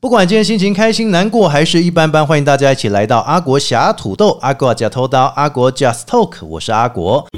不管今天心情开心、难过还是一般般，欢迎大家一起来到阿国侠土豆。阿国加偷刀，阿国 just talk，我是阿国。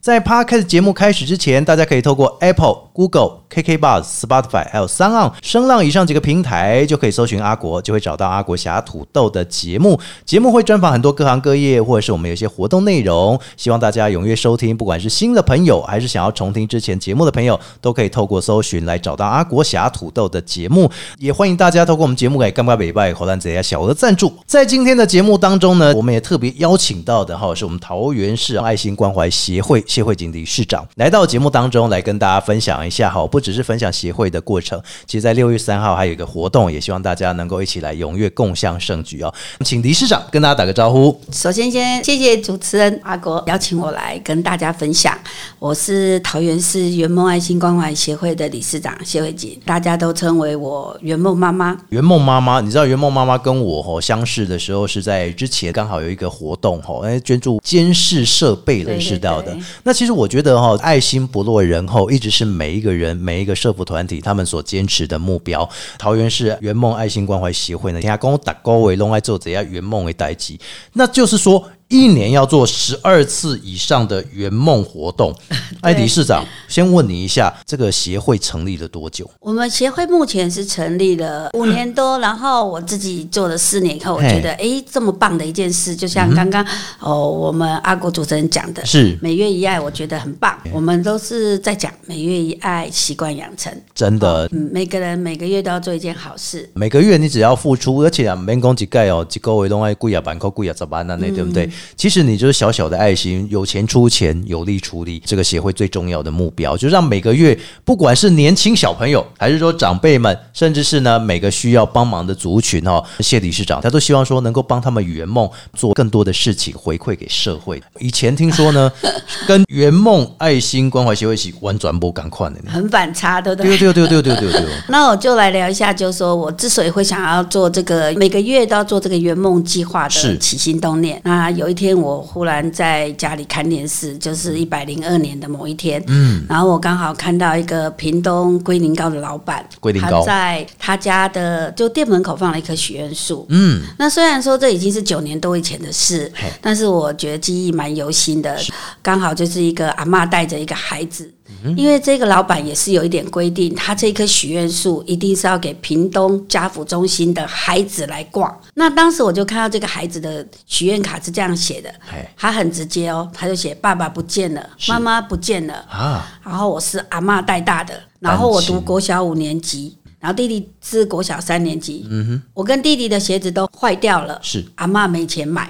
在趴开始节目开始之前，大家可以透过 Apple、Google。KK Bus、Spotify 还有三浪、声浪以上几个平台，就可以搜寻阿国，就会找到阿国侠土豆的节目。节目会专访很多各行各业，或者是我们有一些活动内容，希望大家踊跃收听。不管是新的朋友，还是想要重听之前节目的朋友，都可以透过搜寻来找到阿国侠土豆的节目。也欢迎大家透过我们节目给干巴北拜荷兰贼呀小额赞助。在今天的节目当中呢，我们也特别邀请到的哈，是我们桃园市爱心关怀协会谢慧锦理事长来到节目当中来跟大家分享一下哈，不只是分享协会的过程，其实在六月三号还有一个活动，也希望大家能够一起来踊跃共享盛举哦。请理事长跟大家打个招呼。首先，先谢谢主持人阿国邀请我来跟大家分享。我是桃园市圆梦爱心关怀协会的理事长谢慧锦，大家都称为我圆梦妈妈。圆梦妈妈，你知道圆梦妈妈跟我吼相识的时候是在之前刚好有一个活动吼，哎捐助监视设备认识到的对对对。那其实我觉得哈，爱心不落人后，一直是每一个人每每一个社福团体他们所坚持的目标。桃园市圆梦爱心关怀协会呢，现在跟打高维拢爱做怎样圆梦为代际，那就是说。一年要做十二次以上的圆梦活动，哎，理事长，先问你一下，这个协会成立了多久？我们协会目前是成立了五年多，然后我自己做了四年以后，我觉得哎，这么棒的一件事，就像刚刚哦，我们阿国主持人讲的，是。每月一爱，我觉得很棒。我们都是在讲每月一爱习惯养成，真的，嗯，每个人每个月都要做一件好事，每个月你只要付出，而且啊，免讲一盖哦，一个月都爱贵啊，板块贵啊，十万那那对不对？其实你就是小小的爱心，有钱出钱，有力出力。这个协会最重要的目标，就是让每个月，不管是年轻小朋友，还是说长辈们，甚至是呢每个需要帮忙的族群哦，谢理事长他都希望说能够帮他们圆梦，做更多的事情回馈给社会。以前听说呢，跟圆梦爱心关怀协会一起玩转播赶快的，很反差，对不对？对对对对对对对。那我就来聊一下，就是说我之所以会想要做这个每个月都要做这个圆梦计划的起心动念。那有一天我忽然在家里看电视，就是一百零二年的某一天，嗯，然后我刚好看到一个屏东龟苓膏的老板，龟苓膏他在他家的就店门口放了一棵许愿树，嗯，那虽然说这已经是九年多以前的事，但是我觉得记忆蛮犹新的。刚好就是一个阿嬷带着一个孩子，因为这个老板也是有一点规定，他这棵许愿树一定是要给屏东家福中心的孩子来挂。那当时我就看到这个孩子的许愿卡是这样写的，他很直接哦，他就写爸爸不见了，妈妈不见了，啊，然后我是阿嬷带大的，然后我读国小五年级，然后弟弟是国小三年级。嗯哼，我跟弟弟的鞋子都坏掉了，是阿嬷没钱买，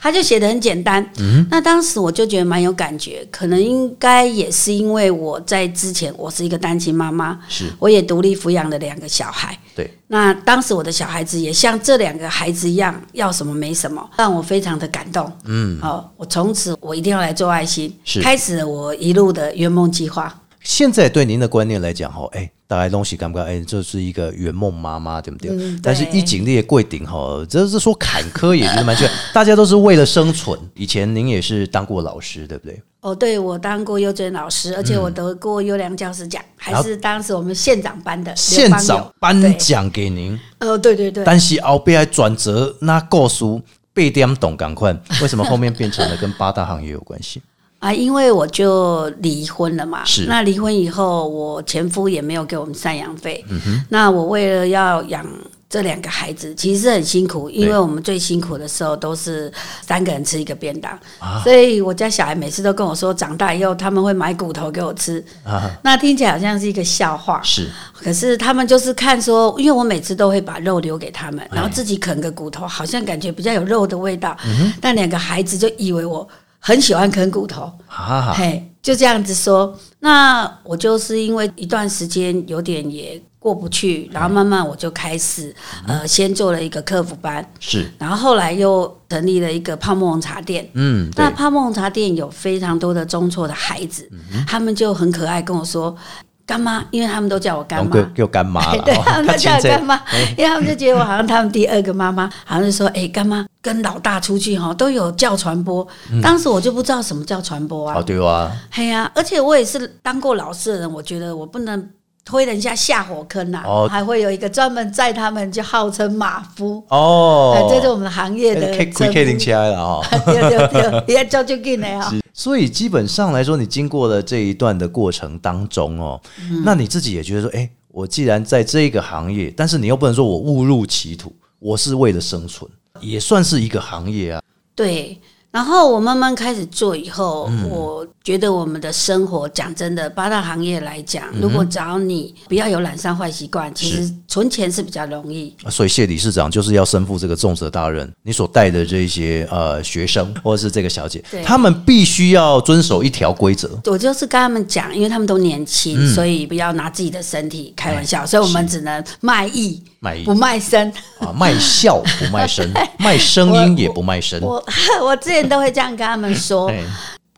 他就写的很简单。嗯，那当时我就觉得蛮有感觉，可能应该也是因为我在之前我是一个单亲妈妈，是我也独立抚养了两个小孩。对，那当时我的小孩子也像这两个孩子一样，要什么没什么，让我非常的感动。嗯，哦，我从此我一定要来做爱心，是开始了我一路的圆梦计划。现在对您的观念来讲，哈，哎，大概东西感不感？哎，这是一个圆梦妈妈，对不对？嗯但是对一景烈贵顶哈，这是说坎坷，也是蛮确，大家都是为了生存。以前您也是当过老师，对不对？哦，对，我当过幼稚园老师，而且我得过优良教师奖，还是当时我们县长颁的。县长颁奖给您，哦，对对对，但是后边还转折那告诉被点懂赶快，为什么后面变成了跟八大行业有关系？啊，因为我就离婚了嘛。是。那离婚以后，我前夫也没有给我们赡养费。嗯那我为了要养这两个孩子，其实很辛苦，因为我们最辛苦的时候都是三个人吃一个便当，啊。所以我家小孩每次都跟我说，长大以后他们会买骨头给我吃。啊，那听起来好像是一个笑话，是。可是他们就是看说，因为我每次都会把肉留给他们，然后自己啃个骨头，好像感觉比较有肉的味道。但两个孩子就以为我很喜欢啃骨头，啊，嘿，就这样子说。那我就是因为一段时间有点也过不去，然后慢慢我就开始呃，先做了一个客服班，是，然后后来又成立了一个泡沫红茶店。嗯，那，泡沫红茶店有非常多的中辍的孩子，他们就很可爱跟我说。干妈，因为他们都叫我干妈，给给我干妈了，对，哦他们都叫我干妈哎，因为他们就觉得我好像他们第二个妈妈，好像就说，哎、干妈，跟老大出去哈，都有叫传播。当时我就不知道什么叫传播啊。哦，，对啊，嘿呀、而且我也是当过老师的人，我觉得我不能推人家下火坑呐、哦还会有一个专门载他们，就号称马夫。哦哎，，这是我们行业的 K 称 K 呼零起来了哦。对对对，也叫就进来哈。所以基本上来说，你经过了这一段的过程当中哦，嗯那你自己也觉得说，哎、我既然在这个行业，但是你又不能说我误入歧途，我是为了生存，也算是一个行业啊。对，然后我慢慢开始做以后，嗯我觉得我们的生活，讲真的，八大行业来讲，嗯如果只要你不要有懒散坏习惯，其实存钱是比较容易。所以谢理事长就是要身负这个重责大任，你所带的这些呃学生 或者是这个小姐，他们必须要遵守一条规则。我就是跟他们讲，因为他们都年轻，嗯所以不要拿自己的身体开玩哎笑，所以我们只能卖艺卖艺不卖身。啊，卖笑不卖身，卖声音也不卖身。我我之前都会这样跟他们说。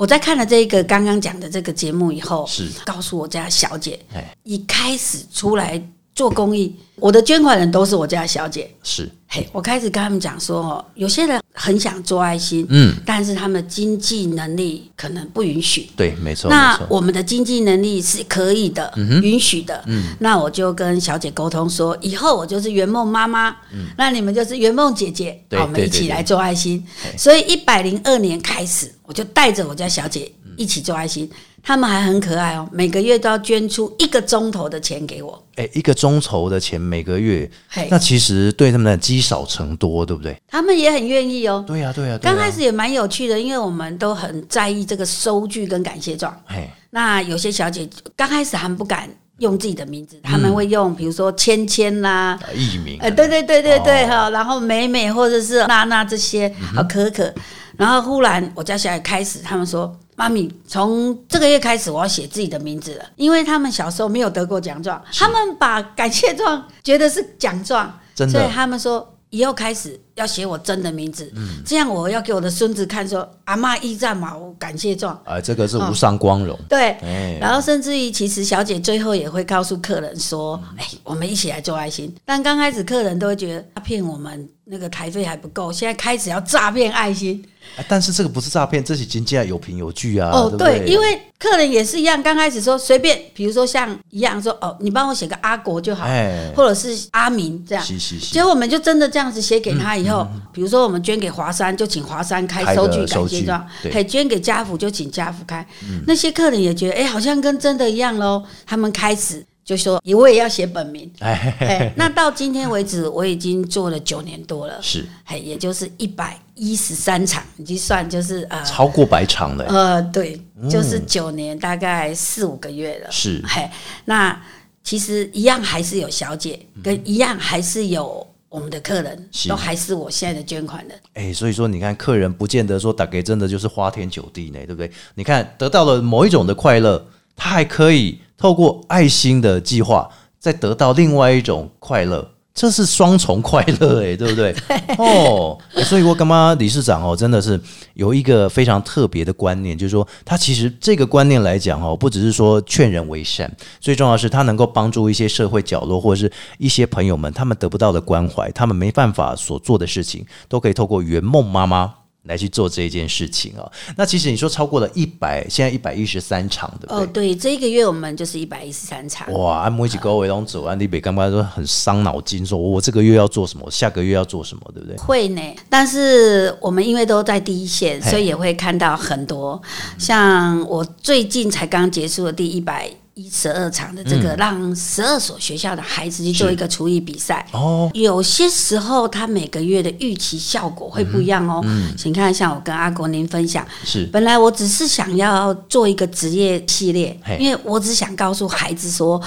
哎，我在看了这个刚刚讲的这个节目以后，是。告诉我家小姐哎，一开始出来做公益，我的捐款人都是我家小姐。是，嘿，我开始跟他们讲说，哦，有些人很想做爱心，嗯，但是他们经济能力可能不允许。对，没错，那。我们的经济能力是可以的，嗯允许的。嗯那我就跟小姐沟通说，以后我就是圆梦妈妈，那你们就是圆梦姐姐，我们一起来做爱心嘿。所以一百零二年开始，我就带着我家小姐一起做爱心。他们还很可爱哦，每个月都要捐出一个钟头的钱给我。哎，一个钟头的钱每个月，嘿那其实对他们的积少成多，对不对？他们也很愿意哦。对呀、对呀、刚开始，也蛮有趣的，因为我们都很在意这个收据跟感谢状。哎，那有些小姐刚开始还不敢用自己的名字，他嗯们会用比如说芊芊啦，呃艺名，呃，对对对对对哦。哈、然后美美或者是娜娜这些，嗯可可。然后忽然我家小孩开始，他们说：“妈咪，从这个月开始我要写自己的名字了，因为他们小时候没有得过奖状，他们把感谢状觉得是奖状，真的所以他们说以后开始要写我真的名字，嗯这样我要给我的孙子看说阿妈驿站嘛我感谢状。”啊、这个是无上光荣。对，哎然后甚至于，其实小姐最后也会告诉客人说：“哎、我们一起来做爱心。”但刚开始客人都会觉得他骗我们，那个台费还不够，现在开始要诈骗爱心。哎但是这个不是诈骗，这是经济有凭有据啊。哦，对因为客人也是一样，刚开始说随便，比如说像一样说：“哦，你帮我写个阿国就好，哎，或者是阿明这样。”是是是结果我们就真的这样子写给他以后，比如说我们捐给华山，就请华山开开收据感谢状；对嗯嘿，捐给家福就请家福开。那些客人也觉得，哎、好像跟真的一样喽。他们开始就说，我也要写本名。哎，哎，那到今天为止，我已经做了九年多了，是嘿，也就是一百一十三场，你去算就是呃超过百场了。呃，对，就是九年，大概四五个月了。是嘿，那其实一样还是有小姐，跟一样还是有我们的客人，都还是我现在的捐款人。哎，所以说你看，客人不见得说打给真的就是花天酒地呢，对不对？你看得到了某一种的快乐，他还可以透过爱心的计划，再得到另外一种快乐。这是双重快乐哎，对不对？哦、欸所以我干嘛理事长哦，真的是有一个非常特别的观念，就是说他其实这个观念来讲哦，不只是说劝人为善，最重要的是他能够帮助一些社会角落或者是一些朋友们，他们得不到的关怀，他们没办法所做的事情，都可以透过圆梦妈妈。来去做这一件事情哦、那其实你说超过了一百，现在一百一十三场，对不对哦，对？对，这一个月我们就是一百一十三场。哇，按摩一起高维龙走，安利北刚刚说很伤脑筋，说我这个月要做什么，下个月要做什么，对不对？会呢，但是我们因为都在第一线，所以也会看到很多。像我最近才刚结束的第一百一十二场的这嗯个，让十二所学校的孩子去做一个厨艺比赛。哦，有些时候，他每个月的预期效果会不一样哦。嗯请看，像我跟阿国您分享，是本来我只是想要做一个职业系列，因为我只想告诉孩子说。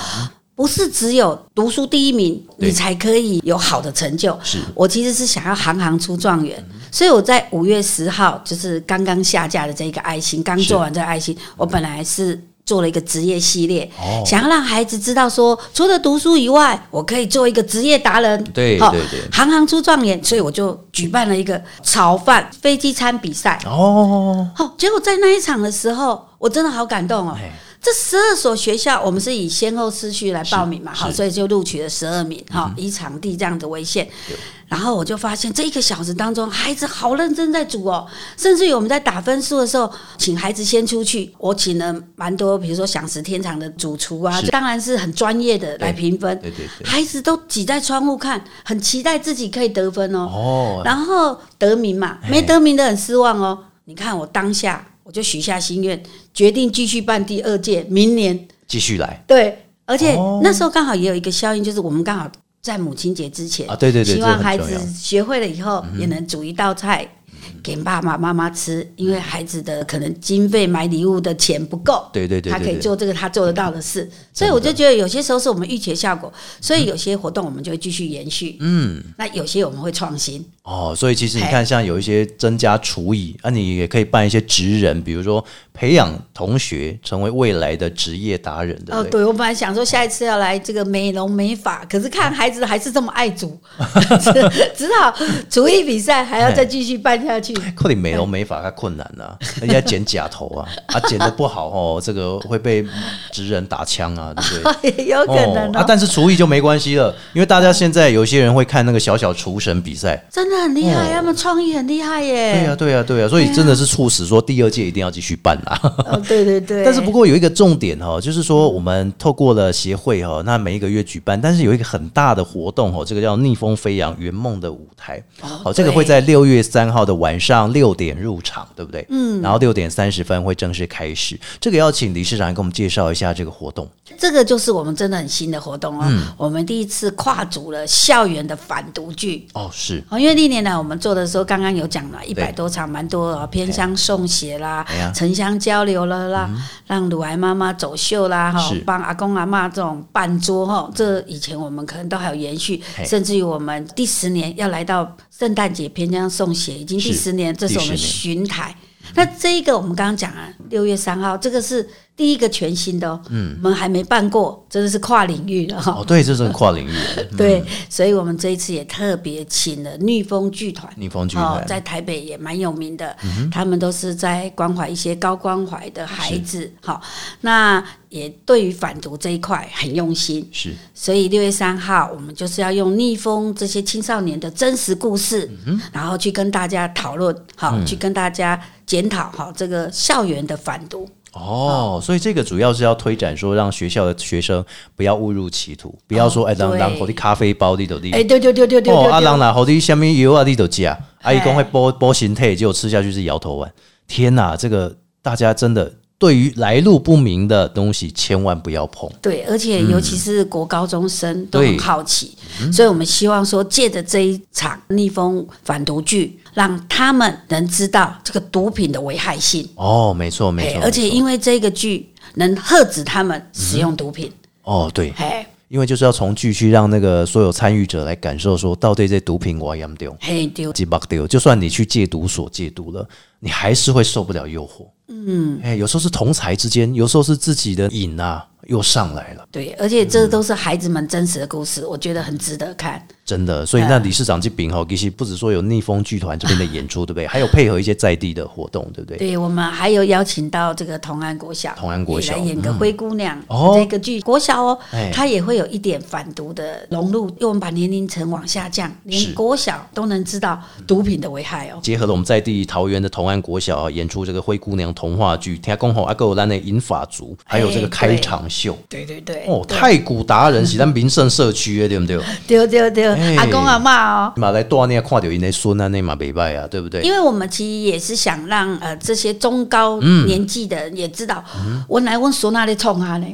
不是只有读书第一名，你才可以有好的成就。是我其实是想要行行出状元，所以我在五月十号，就是刚刚下架的这个爱心，刚做完这个爱心，我本来是做了一个职业系列，哦。想要让孩子知道说，除了读书以外，我可以做一个职业达人，好对对。对行行出状元，所以我就举办了一个炒饭飞机餐比赛。哦，好，结果在那一场的时候，我真的好感动哦。哎。这十二所学校，我们是以先后次序来报名嘛，好，所以就录取了十二名，哈，以场地这样子为限。然后我就发现这一个小时当中，孩子好认真在煮哦，甚至于我们在打分数的时候，请孩子先出去，我请了蛮多，比如说享食天堂的主厨啊，是当然是很专业的来评分。对对对，孩子都挤在窗户看，很期待自己可以得分哦。哦，然后得名嘛，哎没得名的很失望哦。你看我当下我就许下心愿，决定继续办第二届，明年继续来对。而且哦那时候刚好也有一个效应，就是我们刚好在母亲节之前啊，对对对，希望孩子学会了以后也能煮一道菜。给爸爸妈妈吃，因为孩子的可能经费买礼物的钱不够，对对对他可以做这个他做得到的事，所以我就觉得有些时候是我们预期的效果，所以有些活动我们就会继续延续，嗯，那有些我们会创新，哦，所以其实你看，像有一些增加厨艺，啊，你也可以办一些职人，比如说培养同学成为未来的职业达人，的哦，对？我本来想说下一次要来这个美容美发，可是看孩子还是这么爱煮，只只好厨艺比赛还要再继续办下去。扣你美容美发太困难了、人家剪假头啊，啊剪的不好哦，这个会被职人打枪啊，对不对？有可能啊，哦，但是厨艺就没关系了，因为大家现在有些人会看那个小小厨神比赛，真的很厉害，哦他们创意很厉害耶对耶。呀、对呀、对呀、所以真的是促使说第二届一定要继续办啦。哦，对对对。但是不过有一个重点哈，就是说我们透过了协会哈，那每一个月举办，但是有一个很大的活动哈，这个叫逆风飞扬圆梦的舞台，好，这个会在六月三号的晚上六点入场，对不对？嗯，然后六点三十分会正式开始。这个要请理事长来给我们介绍一下这个活动。这个就是我们真的很新的活动哦。嗯我们第一次跨足了校园的反毒剧。哦，是哦，因为历年来我们做的时候，刚刚有讲了，一百多场，蛮多哦，偏乡送血啦城乡交流了啦，让乳癌妈妈走秀啦，哈是，帮阿公阿妈这种办桌哈，这以前我们可能都还有延续，甚至于我们第十年要来到圣诞节偏乡送血，已经第是十年，这是我们巡台。那这一个我们刚刚讲啊，六月三号，这个是第一个全新的哦，嗯，我们还没办过，真的是跨领域的哈。哦，对，这是跨领域。的 对，所以我们这一次也特别请了逆风剧团。逆风剧团，，哦在台北也蛮有名的，他们都是在关怀一些高关怀的孩子。好，那也对于反毒这一块很用心，是。所以六月三号我们就是要用逆风这些青少年的真实故事，然后去跟大家讨论，好，去跟大家检讨好这个校园的反毒。哦，所以这个主要是要推展说，让学校的学生不要误入歧途，不要说哎，让对。让好的咖啡包你都你哎，对对对对对哦，对。啊，人对，啦，好的下面油啊，你都加，阿姨哎公会剥剥形态，结果吃下去是摇头丸。天哪，这个大家真的对于来路不明的东西，千万不要碰。对，而且尤其是国高中生都很好奇，所以我们希望说，借着这一场逆风反毒剧，让他们能知道这个毒品的危害性。哦，没错，没错，哎而且因为这个剧能喝止他们使用毒品。哦，对，嘿，因为就是要从剧去让那个所有参与者来感受说，到底这毒品我严丢，嘿丢，几把丢，就算你去戒毒所戒毒了，你还是会受不了诱惑。嗯，哎，有时候是同才之间，有时候是自己的瘾啊又上来了。对，而且这都是孩子们真实的故事，我觉得很值得看。真的，所以那理事长这边哈，其实不止说有逆风剧团这边的演出，对不对？还有配合一些在地的活动，对不对？对我们还有邀请到这个同安国小，同安国小来演个灰姑娘、哦这个剧。国小哦哎，它也会有一点反毒的融入，因为我们把年龄层往下降，是连国小都能知道毒品的危害哦。结合了我们在地桃园的同安国小啊，演出这个灰姑娘童话剧，天公吼，阿有咱的银发族，还有这个开场秀。对对对，哦，太古达人是咱民生社区的，对不对？对对对，哎阿公阿妈哦。嘛来多年看到因的孙啊，那嘛袂歹啊，对不对？因为我们其实也是想让呃这些中高嗯年纪的人也知道，我来问孙那里创啊呢？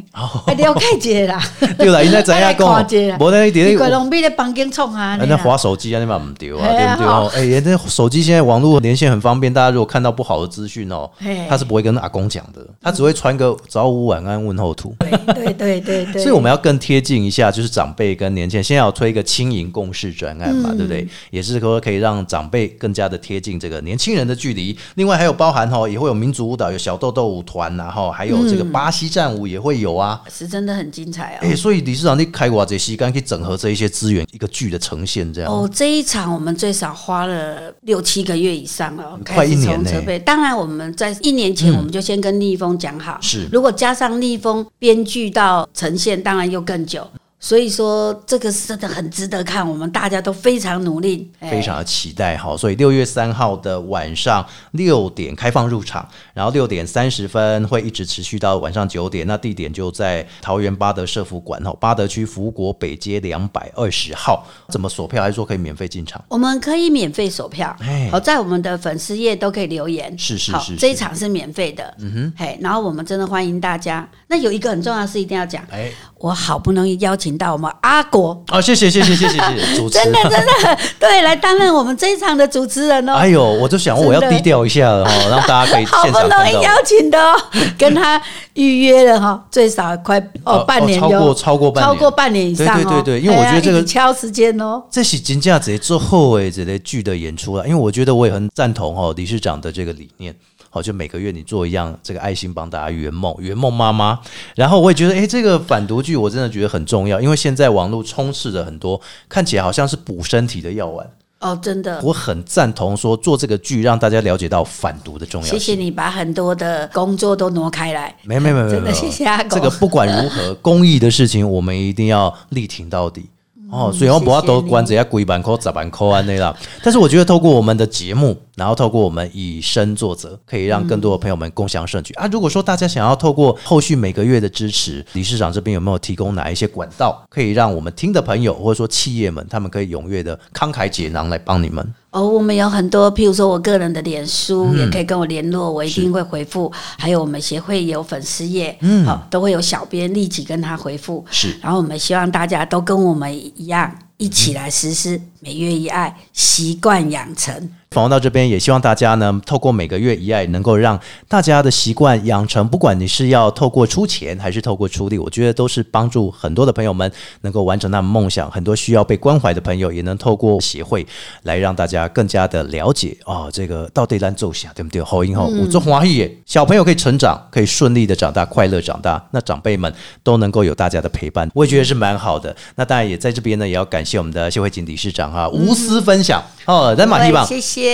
还，了解一下啦。对啦，因在知影 讲哦爱来看一点鬼龙逼的房间创啊啊，呢啦？那滑手机啊，那嘛唔对啊，对不对哦？哎、那手机现在网络连线很方便，大家如果看到不好的资讯哦嘿，他是不会跟阿公讲的，他只会传个早午晚安问候图。对对对所以我们要更贴近一下，就是长辈跟年轻人。现在要推一个轻盈共事专案嘛，对不对？也是说可以让长辈更加的贴近这个年轻人的距离。另外还有包含哈，也会有民族舞蹈，有小豆豆舞团，然后还有这个巴西战舞也会有啊。是真的很精彩哦。哎、所以理事长，你开挖这西干可以整合这一些资源，一个剧的呈现，这样。哦，这一场我们最少花了六七个月以上了，快一年呢从筹备。当然，我们在一年前我们就先跟逆风讲好，是如果加上逆风编剧到呈现，当然又更久。所以说，这个是真的很值得看，我们大家都非常努力，哎非常的期待哈，所以六月三号的晚上六点开放入场，然后六点三十分会一直持续到晚上九点。那地点就在桃园巴德社福馆哈，巴德区福国北街两百二十号。怎么锁票？还是说可以免费进场？我们可以免费索票哎，好，在我们的粉丝页都可以留言。是是是是这一场是免费的。嗯哼，嘿，然后我们真的欢迎大家。那有一个很重要的事一定要讲，哎，我好不容易邀请到我们阿国，啊、谢谢谢谢谢谢谢谢 主持。真的真的 对，来担任我们这一场的主持人哦。哎呦，我就想我要低调一下了哈，让大家可以好不容易。邀请的哦，跟他预约了哈，最少快哦哦半年超过超过半年超过半年以上哦。对对对对因为我觉得这个哎呀一起敲时间哦。这是金价贼之后诶，这类剧的演出了，因为我觉得我也很赞同哦理事长的这个理念。好，就每个月你做一样这个爱心帮大家圆梦，圆梦妈妈。然后我也觉得，诶，这个反毒剧我真的觉得很重要，因为现在网络充斥着很多看起来好像是补身体的药丸。哦，真的，我很赞同说做这个剧让大家了解到反毒的重要性。谢谢你把很多的工作都挪开来。没没没没，真的谢谢阿狗这个不管如何，公益的事情我们一定要力挺到底。哦，所以我不要都关着要鬼板扣、砸板扣安那啦，但是我觉得透过我们的节目，然后透过我们以身作则，可以让更多的朋友们共享盛举、啊。如果说大家想要透过后续每个月的支持，理事长这边有没有提供哪一些管道，可以让我们听的朋友或者说企业们，他们可以踊跃的慷慨解囊来帮你们？哦，我们有很多，譬如说我个人的脸书、嗯也可以跟我联络，我一定会回复。还有我们协会也有粉丝页，嗯，好，都会有小编立即跟他回复。是然后我们希望大家都跟我们一样，一起来实施每月一爱习惯养成。访问到这边，也希望大家呢，透过每个月一爱，能够让大家的习惯养成。不管你是要透过出钱，还是透过出力，我觉得都是帮助很多的朋友们能够完成他们梦想。很多需要被关怀的朋友，也能透过协会来让大家更加的了解哦，这个到底咱奏下对不对？好因后五中华裔，小朋友可以成长，可以顺利的长大，快乐长大。那长辈们都能够有大家的陪伴，我也觉得是蛮好的。那当然也在这边呢，也要感谢我们的协会经理事长啊，无私分享哦，咱马希望。谢谢。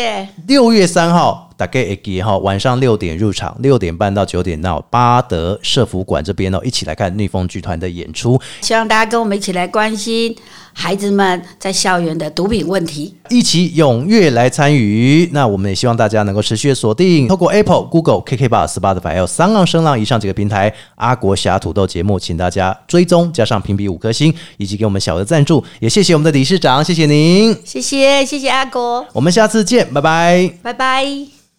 六月三号，大概会记哈，晚上六点入场，六点半到九点到巴德社福馆这边哦，一起来看逆风剧团的演出，希望大家跟我们一起来关心孩子们在校园的毒品问题。一起踊跃来参与。那我们也希望大家能够持续的锁定，透过 Apple、Google、KK Bar、Spotify 还有三浪声浪以上几个平台，阿国侠土豆节目，请大家追踪，加上评比五颗星，以及给我们小额赞助。也谢谢我们的理事长，谢谢您。谢谢，谢谢阿国，我们下次见，拜拜。拜拜。